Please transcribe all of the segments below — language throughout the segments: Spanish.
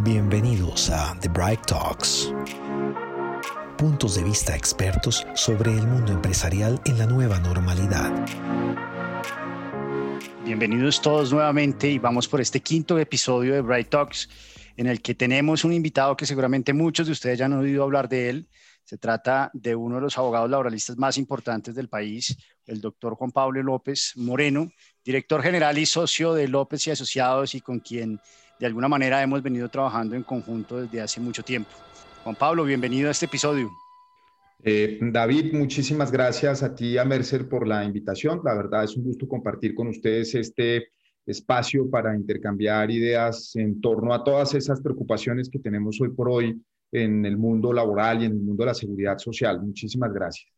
Bienvenidos a The Bright Talks. Puntos de vista expertos sobre el mundo empresarial en la nueva normalidad. Bienvenidos todos nuevamente y vamos por este quinto episodio de Bright Talks en el que tenemos un invitado que seguramente muchos de ustedes ya han oído hablar de él. Se trata de uno de los abogados laboralistas más importantes del país, el doctor Juan Pablo López Moreno, director general y socio de López y Asociados y con quien de alguna manera hemos venido trabajando en conjunto desde hace mucho tiempo. Juan Pablo, bienvenido a este episodio. Eh, David, muchísimas gracias a ti y a Mercer por la invitación. La verdad es un gusto compartir con ustedes este espacio para intercambiar ideas en torno a todas esas preocupaciones que tenemos hoy por hoy en el mundo laboral y en el mundo de la seguridad social. Muchísimas gracias.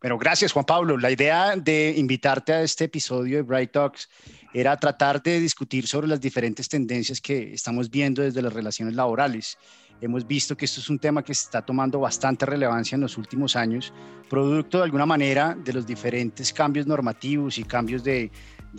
Bueno, gracias Juan Pablo. La idea de invitarte a este episodio de Bright Talks era tratar de discutir sobre las diferentes tendencias que estamos viendo desde las relaciones laborales. Hemos visto que esto es un tema que está tomando bastante relevancia en los últimos años, producto de alguna manera de los diferentes cambios normativos y cambios de,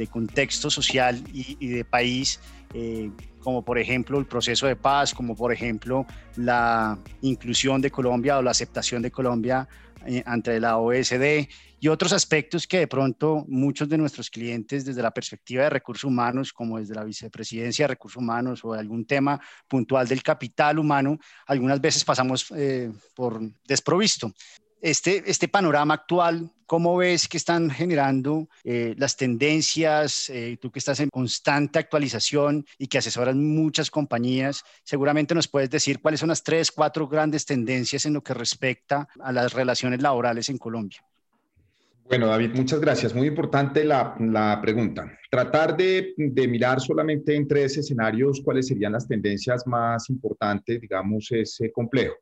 contexto social y, de país, eh, como por ejemplo el proceso de paz, como por ejemplo la inclusión de Colombia o la aceptación de Colombia eh, ante la OSD y otros aspectos que de pronto muchos de nuestros clientes desde la perspectiva de recursos humanos, como desde la vicepresidencia de recursos humanos o algún tema puntual del capital humano, algunas veces pasamos eh, por desprovisto. Este, este panorama actual, ¿cómo ves que están generando eh, las tendencias? tú que estás en constante actualización y que asesoras muchas compañías, seguramente nos puedes decir cuáles son las tres, cuatro grandes tendencias en lo que respecta a las relaciones laborales en Colombia. Bueno, David, muchas gracias. Muy importante la, la pregunta. Tratar de, de, mirar solamente en tres escenarios cuáles serían las tendencias más importantes, digamos, es eh, complejo.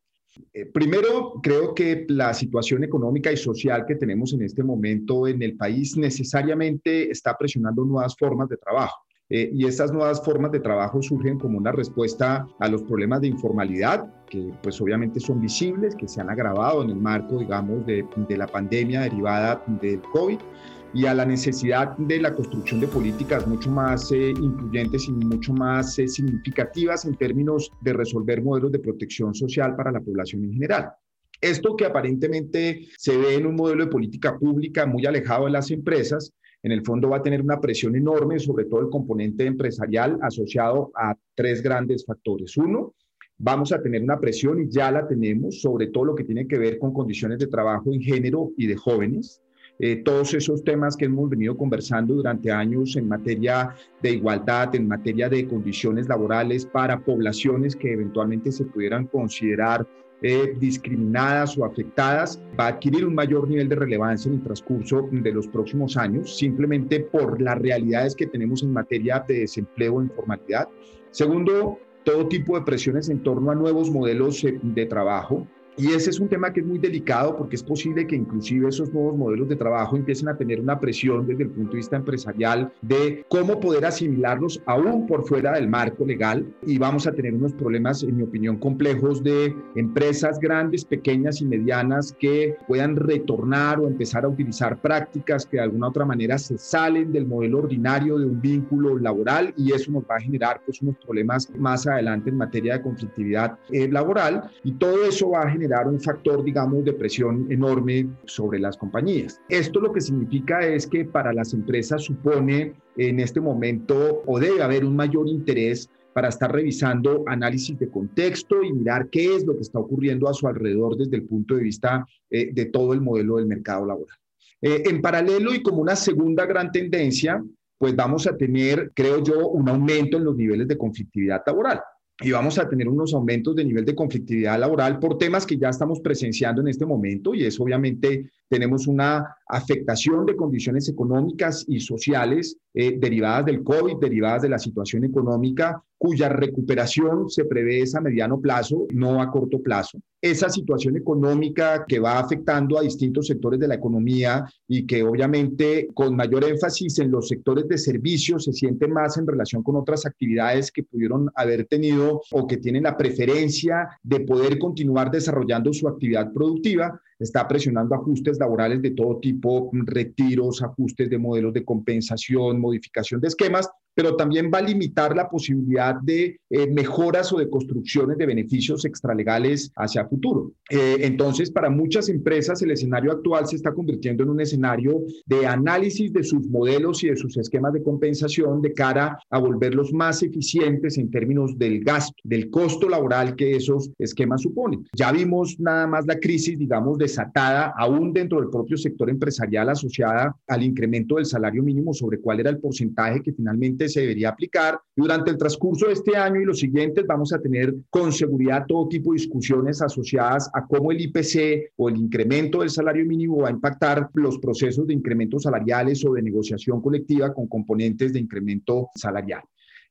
Eh, primero, creo que la situación económica y social que tenemos en este momento en el país necesariamente está presionando nuevas formas de trabajo. Eh, y estas nuevas formas de trabajo surgen como una respuesta a los problemas de informalidad, que pues obviamente son visibles, que se han agravado en el marco, digamos, de, de la pandemia derivada del COVID y a la necesidad de la construcción de políticas mucho más eh, incluyentes y mucho más eh, significativas en términos de resolver modelos de protección social para la población en general. Esto que aparentemente se ve en un modelo de política pública muy alejado de las empresas, en el fondo va a tener una presión enorme, sobre todo el componente empresarial asociado a tres grandes factores. Uno, vamos a tener una presión y ya la tenemos sobre todo lo que tiene que ver con condiciones de trabajo en género y de jóvenes. Eh, todos esos temas que hemos venido conversando durante años en materia de igualdad, en materia de condiciones laborales para poblaciones que eventualmente se pudieran considerar eh, discriminadas o afectadas va a adquirir un mayor nivel de relevancia en el transcurso de los próximos años, simplemente por las realidades que tenemos en materia de desempleo e informalidad. Segundo, todo tipo de presiones en torno a nuevos modelos eh, de trabajo, y ese es un tema que es muy delicado porque es posible que inclusive esos nuevos modelos de trabajo empiecen a tener una presión desde el punto de vista empresarial de cómo poder asimilarlos aún por fuera del marco legal. Y vamos a tener unos problemas, en mi opinión, complejos de empresas grandes, pequeñas y medianas que puedan retornar o empezar a utilizar prácticas que de alguna otra manera se salen del modelo ordinario de un vínculo laboral. Y eso nos va a generar pues unos problemas más adelante en materia de conflictividad eh, laboral. Y todo eso va a generar generar un factor, digamos, de presión enorme sobre las compañías. Esto lo que significa es que para las empresas supone en este momento o debe haber un mayor interés para estar revisando análisis de contexto y mirar qué es lo que está ocurriendo a su alrededor desde el punto de vista eh, de todo el modelo del mercado laboral. Eh, en paralelo y como una segunda gran tendencia, pues vamos a tener, creo yo, un aumento en los niveles de conflictividad laboral y vamos a tener unos aumentos de nivel de conflictividad laboral por temas que ya estamos presenciando en este momento y es obviamente tenemos una afectación de condiciones económicas y sociales eh, derivadas del COVID, derivadas de la situación económica, cuya recuperación se prevé a mediano plazo, no a corto plazo. Esa situación económica que va afectando a distintos sectores de la economía y que obviamente con mayor énfasis en los sectores de servicios se siente más en relación con otras actividades que pudieron haber tenido o que tienen la preferencia de poder continuar desarrollando su actividad productiva, está presionando ajustes laborales de todo tipo, retiros, ajustes de modelos de compensación, modificación de esquemas, pero también va a limitar la posibilidad de eh, mejoras o de construcciones de beneficios extralegales hacia futuro. Eh, entonces, para muchas empresas, el escenario actual se está convirtiendo en un escenario de análisis de sus modelos y de sus esquemas de compensación de cara a volverlos más eficientes en términos del gasto, del costo laboral que esos esquemas suponen. Ya vimos nada más la crisis, digamos, desatada aún dentro del propio sector empresarial asociada al incremento del salario mínimo sobre cuál era el porcentaje que finalmente se debería aplicar. Durante el transcurso de este año y los siguientes vamos a tener con seguridad todo tipo de discusiones asociadas a cómo el IPC o el incremento del salario mínimo va a impactar los procesos de incrementos salariales o de negociación colectiva con componentes de incremento salarial.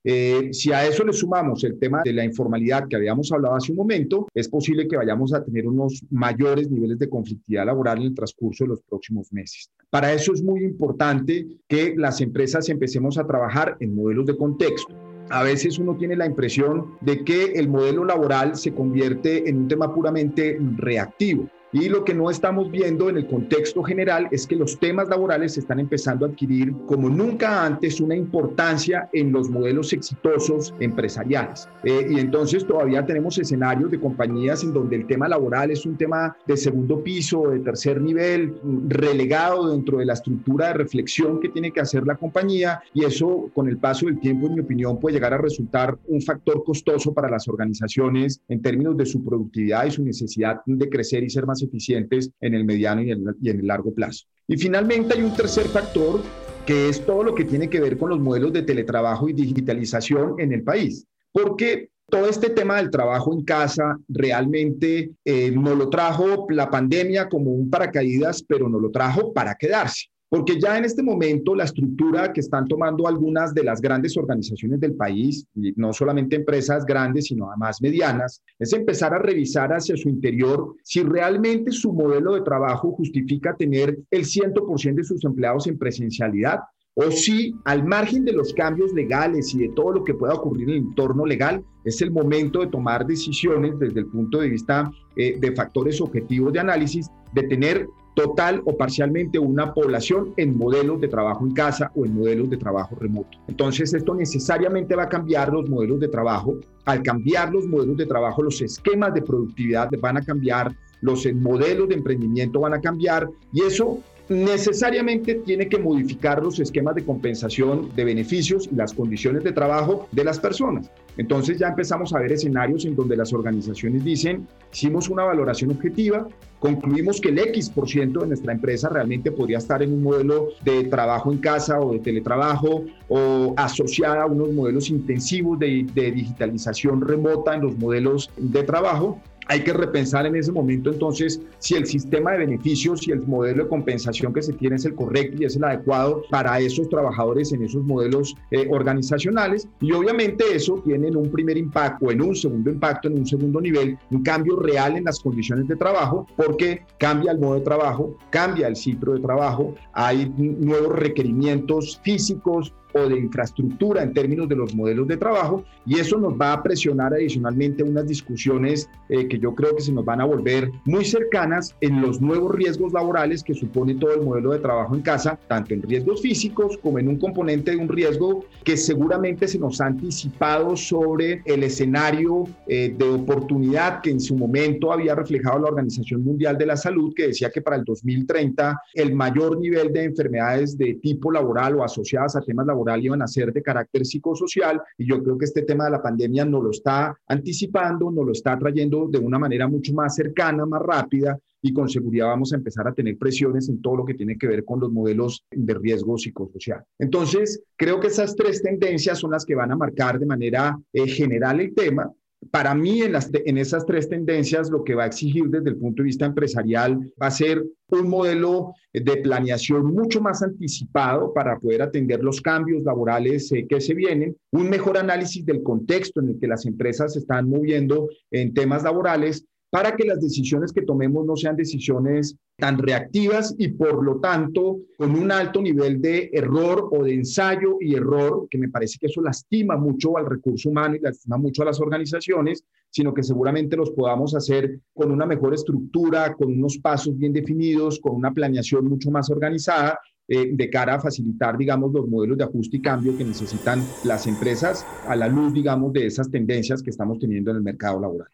Eh, si a eso le sumamos el tema de la informalidad que habíamos hablado hace un momento, es posible que vayamos a tener unos mayores niveles de conflictividad laboral en el transcurso de los próximos meses. Para eso es muy importante que las empresas empecemos a trabajar en modelos de contexto. A veces uno tiene la impresión de que el modelo laboral se convierte en un tema puramente reactivo y lo que no estamos viendo en el contexto general es que los temas laborales están empezando a adquirir como nunca antes una importancia en los modelos exitosos empresariales. Eh, y entonces todavía tenemos escenarios de compañías en donde el tema laboral es un tema de segundo piso, de tercer nivel, relegado dentro de la estructura de reflexión que tiene que hacer la compañía y eso con el paso del tiempo, en mi opinión, puede llegar a resultar un factor costoso para las organizaciones en términos de su productividad y su necesidad de crecer y ser más eficientes en el mediano y en, el largo plazo. Y finalmente hay un tercer factor que es todo lo que tiene que ver con los modelos de teletrabajo y digitalización en el país. Porque todo este tema del trabajo en casa realmente eh, no lo trajo la pandemia como un paracaídas, pero no lo trajo para quedarse. Porque ya en este momento la estructura que están tomando algunas de las grandes organizaciones del país, y no solamente empresas grandes, sino además medianas, es empezar a revisar hacia su interior si realmente su modelo de trabajo justifica tener el 100% de sus empleados en presencialidad o si al margen de los cambios legales y de todo lo que pueda ocurrir en el entorno legal, es el momento de tomar decisiones desde el punto de vista eh, de factores objetivos de análisis, de tener total o parcialmente una población en modelos de trabajo en casa o en modelos de trabajo remoto. Entonces, esto necesariamente va a cambiar los modelos de trabajo. Al cambiar los modelos de trabajo, los esquemas de productividad van a cambiar, los modelos de emprendimiento van a cambiar y eso necesariamente tiene que modificar los esquemas de compensación de beneficios y las condiciones de trabajo de las personas. Entonces ya empezamos a ver escenarios en donde las organizaciones dicen, hicimos una valoración objetiva, concluimos que el X por ciento de nuestra empresa realmente podría estar en un modelo de trabajo en casa o de teletrabajo o asociada a unos modelos intensivos de, de digitalización remota en los modelos de trabajo hay que repensar en ese momento entonces si el sistema de beneficios y el modelo de compensación que se tiene es el correcto y es el adecuado para esos trabajadores en esos modelos eh, organizacionales. Y obviamente eso tiene en un primer impacto, en un segundo impacto, en un segundo nivel, un cambio real en las condiciones de trabajo, porque cambia el modo de trabajo, cambia el ciclo de trabajo, hay nuevos requerimientos físicos, o de infraestructura en términos de los modelos de trabajo y eso nos va a presionar adicionalmente unas discusiones eh, que yo creo que se nos van a volver muy cercanas en los nuevos riesgos laborales que supone todo el modelo de trabajo en casa, tanto en riesgos físicos como en un componente de un riesgo que seguramente se nos ha anticipado sobre el escenario eh, de oportunidad que en su momento había reflejado la Organización Mundial de la Salud, que decía que para el 2030 el mayor nivel de enfermedades de tipo laboral o asociadas a temas laborales iban a ser de carácter psicosocial y yo creo que este tema de la pandemia nos lo está anticipando, nos lo está trayendo de una manera mucho más cercana, más rápida y con seguridad vamos a empezar a tener presiones en todo lo que tiene que ver con los modelos de riesgo psicosocial. Entonces, creo que esas tres tendencias son las que van a marcar de manera eh, general el tema para mí, en, esas tres tendencias, lo que va a exigir desde el punto de vista empresarial va a ser un modelo de planeación mucho más anticipado para poder atender los cambios laborales eh, que se vienen, un mejor análisis del contexto en el que las empresas se están moviendo en temas laborales para que las decisiones que tomemos no sean decisiones tan reactivas y por lo tanto con un alto nivel de error o de ensayo y error, que me parece que eso lastima mucho al recurso humano y lastima mucho a las organizaciones, sino que seguramente los podamos hacer con una mejor estructura, con unos pasos bien definidos, con una planeación mucho más organizada eh, de cara a facilitar, digamos, los modelos de ajuste y cambio que necesitan las empresas a la luz, digamos, de esas tendencias que estamos teniendo en el mercado laboral.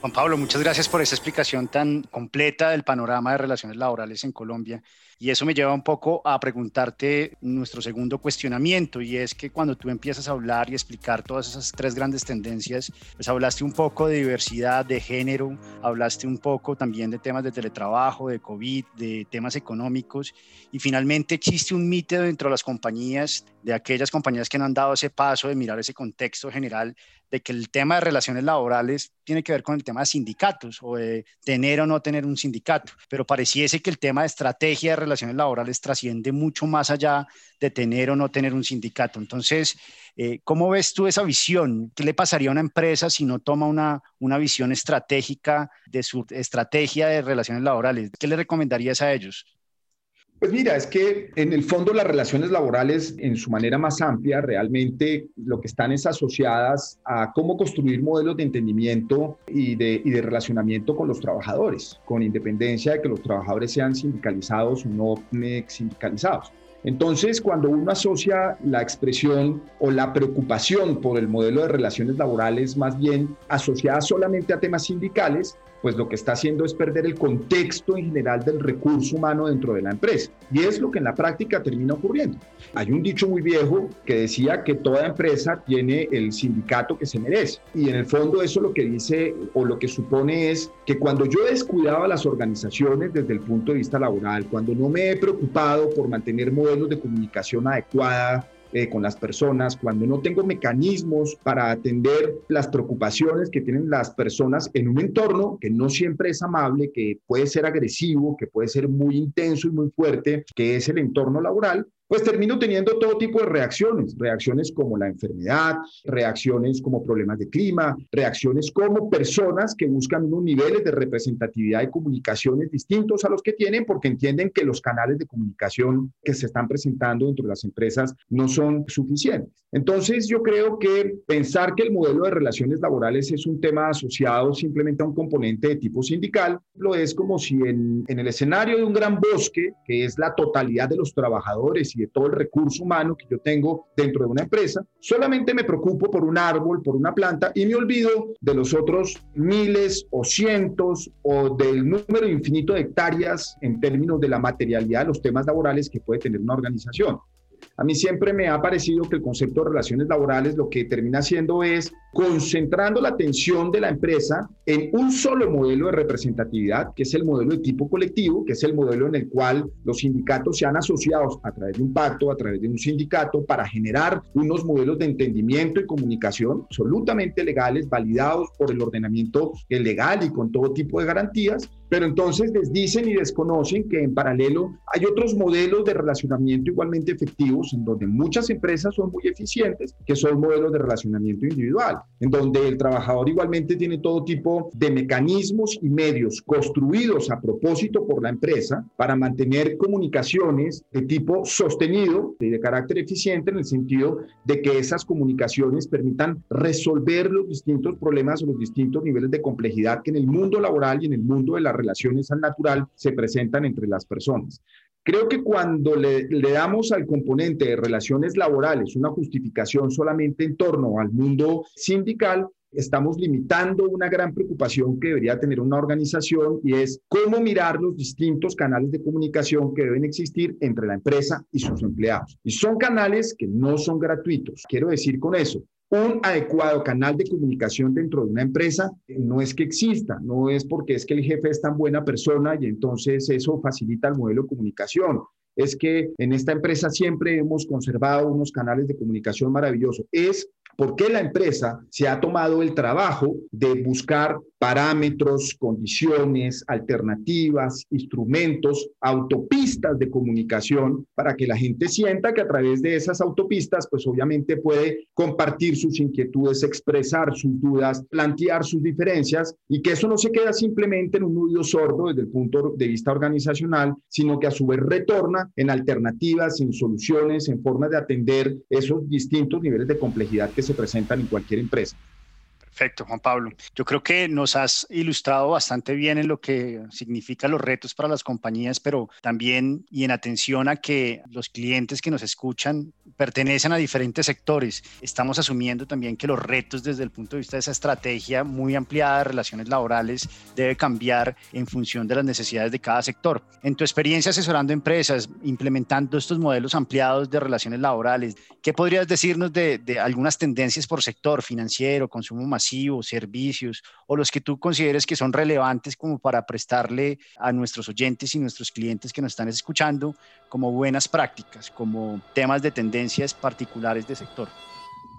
Juan Pablo, muchas gracias por esa explicación tan completa del panorama de relaciones laborales en Colombia. Y eso me lleva un poco a preguntarte nuestro segundo cuestionamiento, y es que cuando tú empiezas a hablar y explicar todas esas tres grandes tendencias, pues hablaste un poco de diversidad, de género, hablaste un poco también de temas de teletrabajo, de COVID, de temas económicos, y finalmente existe un mito dentro de las compañías, de aquellas compañías que no han dado ese paso de mirar ese contexto general de que el tema de relaciones laborales tiene que ver con el tema de sindicatos o de tener o no tener un sindicato, pero pareciese que el tema de estrategia de relaciones laborales trasciende mucho más allá de tener o no tener un sindicato. Entonces, eh, ¿cómo ves tú esa visión? ¿Qué le pasaría a una empresa si no toma una, una visión estratégica de su estrategia de relaciones laborales? ¿Qué le recomendarías a ellos? Pues mira, es que en el fondo las relaciones laborales en su manera más amplia realmente lo que están es asociadas a cómo construir modelos de entendimiento y de, y relacionamiento con los trabajadores, con independencia de que los trabajadores sean sindicalizados o no sindicalizados. Entonces, cuando uno asocia la expresión o la preocupación por el modelo de relaciones laborales más bien asociada solamente a temas sindicales, pues lo que está haciendo es perder el contexto en general del recurso humano dentro de la empresa. Y es lo que en la práctica termina ocurriendo. Hay un dicho muy viejo que decía que toda empresa tiene el sindicato que se merece. Y en el fondo eso lo que dice o lo que supone es que cuando yo he descuidado a las organizaciones desde el punto de vista laboral, cuando no me he preocupado por mantener modelos de comunicación adecuada, eh, con las personas, cuando no tengo mecanismos para atender las preocupaciones que tienen las personas en un entorno que no siempre es amable, que puede ser agresivo, que puede ser muy intenso y muy fuerte, que es el entorno laboral, pues termino teniendo todo tipo de reacciones, reacciones como la enfermedad, reacciones como problemas de clima, reacciones como personas que buscan unos niveles de representatividad y comunicaciones distintos a los que tienen porque entienden que los canales de comunicación que se están presentando dentro de las empresas no son suficientes. Entonces yo creo que pensar que el modelo de relaciones laborales es un tema asociado simplemente a un componente de tipo sindical, lo es como si en, en el escenario de un gran bosque, que es la totalidad de los trabajadores y de todo el recurso humano que yo tengo dentro de una empresa, solamente me preocupo por un árbol, por una planta y me olvido de los otros miles o cientos o del número infinito de hectáreas en términos de la materialidad de los temas laborales que puede tener una organización. A mí siempre me ha parecido que el concepto de relaciones laborales lo que termina haciendo es concentrando la atención de la empresa en un solo modelo de representatividad, que es el modelo de tipo colectivo, que es el modelo en el cual los sindicatos se han asociado a través de un pacto, a través de un sindicato, para generar unos modelos de entendimiento y comunicación absolutamente legales, validados por el ordenamiento legal y con todo tipo de garantías, pero entonces les dicen y desconocen que en paralelo hay otros modelos de relacionamiento igualmente efectivos en donde muchas empresas son muy eficientes, que son modelos de relacionamiento individual, en donde el trabajador igualmente tiene todo tipo de mecanismos y medios construidos a propósito por la empresa para mantener comunicaciones de tipo sostenido y de carácter eficiente en el sentido de que esas comunicaciones permitan resolver los distintos problemas o los distintos niveles de complejidad que en el mundo laboral y en el mundo de la relaciones al natural se presentan entre las personas. Creo que cuando le, le, damos al componente de relaciones laborales una justificación solamente en torno al mundo sindical, estamos limitando una gran preocupación que debería tener una organización y es cómo mirar los distintos canales de comunicación que deben existir entre la empresa y sus empleados. Y son canales que no son gratuitos. Quiero decir con eso, un adecuado canal de comunicación dentro de una empresa no es que exista, no es porque es que el jefe es tan buena persona y entonces eso facilita el modelo de comunicación. Es que en esta empresa siempre hemos conservado unos canales de comunicación maravillosos. Es porque la empresa se ha tomado el trabajo de buscar parámetros, condiciones, alternativas, instrumentos, autopistas de comunicación para que la gente sienta que a través de esas autopistas, pues obviamente puede compartir sus inquietudes, expresar sus dudas, plantear sus diferencias y que eso no se queda simplemente en un oído sordo desde el punto de vista organizacional, sino que a su vez retorna en alternativas, en soluciones, en formas de atender esos distintos niveles de complejidad que se presentan en cualquier empresa. Perfecto, Juan Pablo. Yo creo que nos has ilustrado bastante bien en lo que significan los retos para las compañías, pero también y en atención a que los clientes que nos escuchan pertenecen a diferentes sectores. Estamos asumiendo también que los retos desde el punto de vista de esa estrategia muy ampliada de relaciones laborales debe cambiar en función de las necesidades de cada sector. En tu experiencia asesorando empresas, implementando estos modelos ampliados de relaciones laborales, ¿qué podrías decirnos de, de algunas tendencias por sector financiero, consumo masivo? Servicios o los que tú consideres que son relevantes como para prestarle a nuestros oyentes y nuestros clientes que nos están escuchando como buenas prácticas, como temas de tendencias particulares de sector?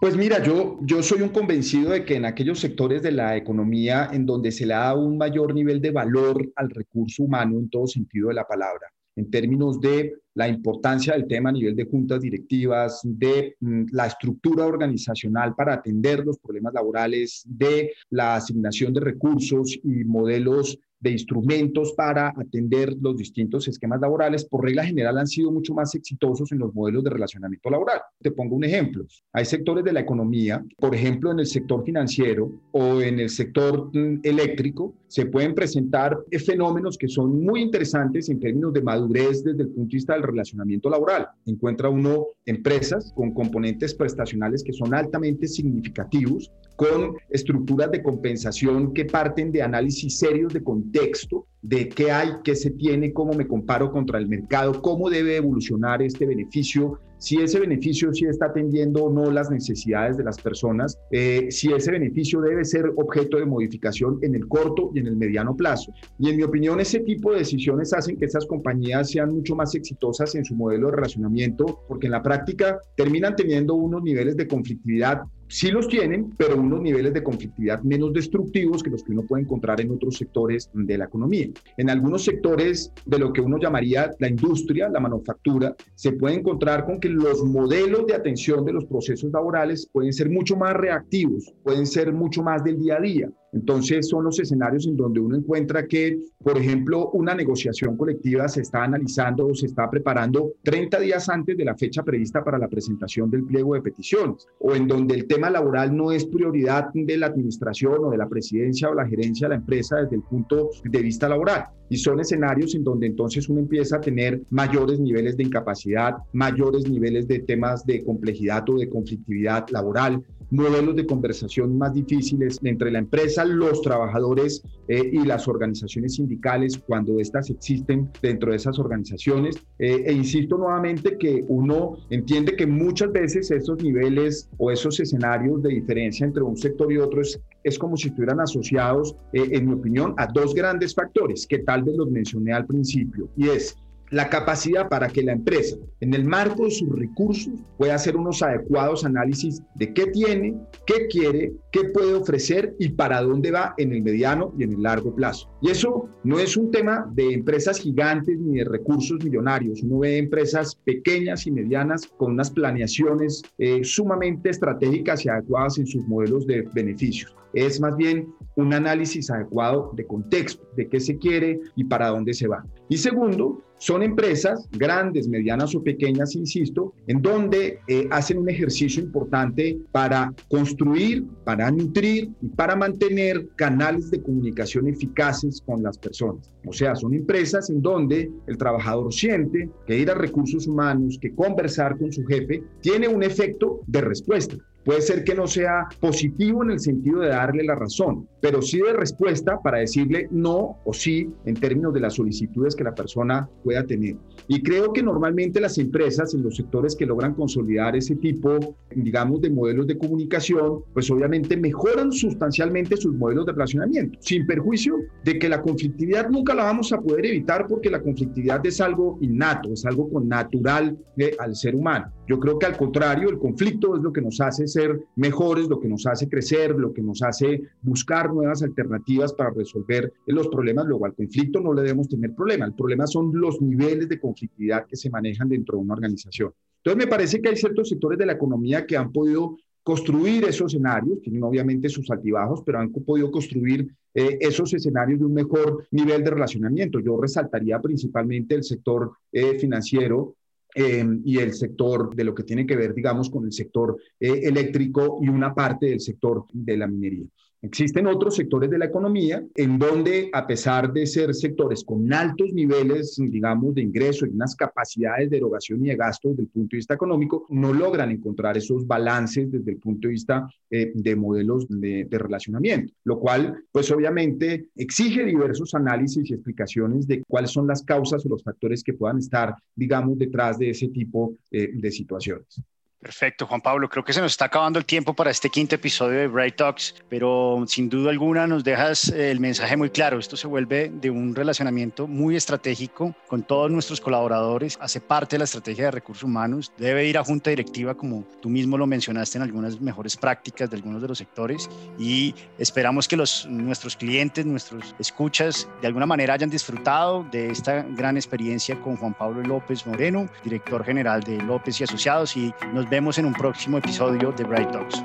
Pues mira, yo, yo soy un convencido de que en aquellos sectores de la economía en donde se le da un mayor nivel de valor al recurso humano en todo sentido de la palabra, en términos de la importancia del tema a nivel de juntas directivas, de mm, la estructura organizacional para atender los problemas laborales, de la asignación de recursos y modelos de instrumentos para atender los distintos esquemas laborales, por regla general han sido mucho más exitosos en los modelos de relacionamiento laboral. Te pongo un ejemplo. Hay sectores de la economía, por ejemplo, en el sector financiero o en el sector mm, eléctrico, se pueden presentar fenómenos que son muy interesantes en términos de madurez desde el punto de vista del relacionamiento laboral. Encuentra uno empresas con componentes prestacionales que son altamente significativos, con estructuras de compensación que parten de análisis serios de contexto, de qué hay, qué se tiene, cómo me comparo contra el mercado, cómo debe evolucionar este beneficio si ese beneficio sí está atendiendo o no las necesidades de las personas, eh, si ese beneficio debe ser objeto de modificación en el corto y en el mediano plazo. Y en mi opinión, ese tipo de decisiones hacen que estas compañías sean mucho más exitosas en su modelo de relacionamiento, porque en la práctica terminan teniendo unos niveles de conflictividad sí los tienen, pero unos niveles de conflictividad menos destructivos que los que uno puede encontrar en otros sectores de la economía. En algunos sectores de lo que uno llamaría la industria, la manufactura, se puede encontrar con que los modelos de atención de los procesos laborales pueden ser mucho más reactivos, pueden ser mucho más del día a día. Entonces son los escenarios en donde uno encuentra que, por ejemplo, una negociación colectiva se está analizando o se está preparando 30 días antes de la fecha prevista para la presentación del pliego de peticiones, o en donde el tema laboral no es prioridad de la administración o de la presidencia o la gerencia de la empresa desde el punto de vista laboral. Y son escenarios en donde entonces uno empieza a tener mayores niveles de incapacidad, mayores niveles de temas de complejidad o de conflictividad laboral, modelos de conversación más difíciles entre la empresa, los trabajadores eh, y las organizaciones sindicales cuando éstas existen dentro de esas organizaciones. Eh, e insisto nuevamente que uno entiende que muchas veces esos niveles o esos escenarios de diferencia entre un sector y otro es, es como si estuvieran asociados, eh, en mi opinión, a dos grandes factores que tal vez los mencioné al principio, y es la capacidad para que la empresa, en el marco de sus recursos, pueda hacer unos adecuados análisis de qué tiene, qué quiere, qué puede ofrecer y para dónde va en el mediano y en el largo plazo. Y eso no es un tema de empresas gigantes ni de recursos millonarios. Uno ve empresas pequeñas y medianas con unas planeaciones eh, sumamente estratégicas y adecuadas en sus modelos de beneficios. Es más bien un análisis adecuado de contexto, de qué se quiere y para dónde se va. Y segundo, son empresas grandes, medianas o pequeñas, insisto, en donde eh, hacen un ejercicio importante para construir, para nutrir y para mantener canales de comunicación eficaces con las personas. O sea, son empresas en donde el trabajador siente que ir a recursos humanos, que conversar con su jefe, tiene un efecto de respuesta. Puede ser que no sea positivo en el sentido de darle la razón, pero sí de respuesta para decirle no o sí en términos de las solicitudes que la persona pueda tener. Y creo que normalmente las empresas en los sectores que logran consolidar ese tipo, digamos, de modelos de comunicación, pues obviamente mejoran sustancialmente sus modelos de relacionamiento, sin perjuicio de que la conflictividad nunca la vamos a poder evitar porque la conflictividad es algo innato, es algo con natural eh, al ser humano. Yo creo que al contrario, el conflicto es lo que nos hace ser mejores, lo que nos hace crecer, lo que nos hace buscar nuevas alternativas para resolver los problemas. Luego al conflicto no le debemos tener problema. El problema son los niveles de conflictividad que se manejan dentro de una organización. Entonces me parece que hay ciertos sectores de la economía que han podido construir esos escenarios, tienen obviamente sus altibajos, pero han podido construir eh, esos escenarios de un mejor nivel de relacionamiento. Yo resaltaría principalmente el sector eh, financiero, eh, y el sector de lo que tiene que ver, digamos, con el sector eh, eléctrico y una parte del sector de la minería. Existen otros sectores de la economía en donde, a pesar de ser sectores con altos niveles, digamos, de ingreso y unas capacidades de erogación y de gasto desde el punto de vista económico, no logran encontrar esos balances desde el punto de vista eh, de modelos de, relacionamiento, lo cual, pues obviamente, exige diversos análisis y explicaciones de cuáles son las causas o los factores que puedan estar, digamos, detrás de ese tipo eh, de situaciones. Perfecto, Juan Pablo. Creo que se nos está acabando el tiempo para este quinto episodio de Bright Talks, pero sin duda alguna nos dejas el mensaje muy claro. Esto se vuelve de un relacionamiento muy estratégico con todos nuestros colaboradores, hace parte de la estrategia de recursos humanos, debe ir a junta directiva, como tú mismo lo mencionaste en algunas mejores prácticas de algunos de los sectores, y esperamos que los, nuestros clientes, nuestros escuchas, de alguna manera hayan disfrutado de esta gran experiencia con Juan Pablo López Moreno, director general de López y Asociados, y nos vemos en un próximo episodio de Bright Talks.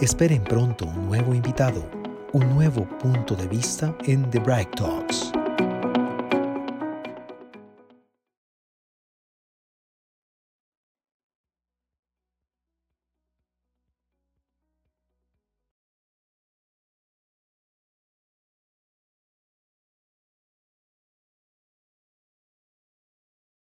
Esperen pronto un nuevo invitado, un nuevo punto de vista en The Bright Talks.